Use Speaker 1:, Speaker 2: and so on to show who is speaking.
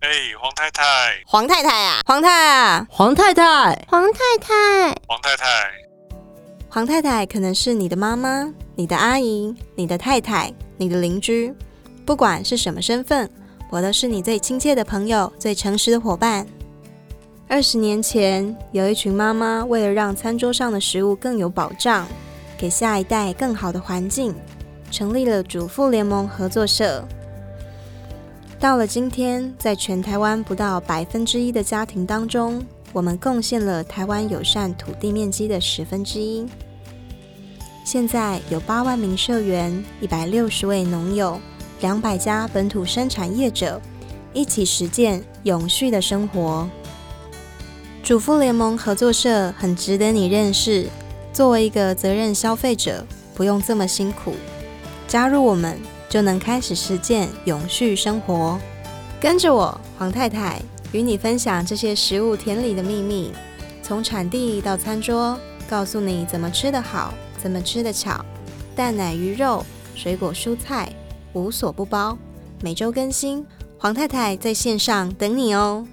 Speaker 1: 哎，黄太太，
Speaker 2: 黄太太啊，黄太啊，
Speaker 3: 黄太太，
Speaker 4: 黄太太，
Speaker 1: 黄太太，
Speaker 2: 黄太太可能是你的妈妈、你的阿姨、你的太太、你的邻居，不管是什么身份，我都是你最亲切的朋友、最诚实的伙伴。二十年前，有一群妈妈为了让餐桌上的食物更有保障，给下一代更好的环境，成立了主妇联盟合作社。到了今天，在全台湾不到百分之一的家庭当中，我们贡献了台湾友善土地面积的十分之一。现在有八万名社员、一百六十位农友、两百家本土生产业者，一起实践永续的生活。主妇联盟合作社很值得你认识。作为一个责任消费者，不用这么辛苦，加入我们。就能开始实践永续生活。跟着我，黄太太，与你分享这些食物田里的秘密，从产地到餐桌，告诉你怎么吃得好，怎么吃得巧。蛋奶鱼肉、水果蔬菜，无所不包。每周更新，黄太太在线上等你哦。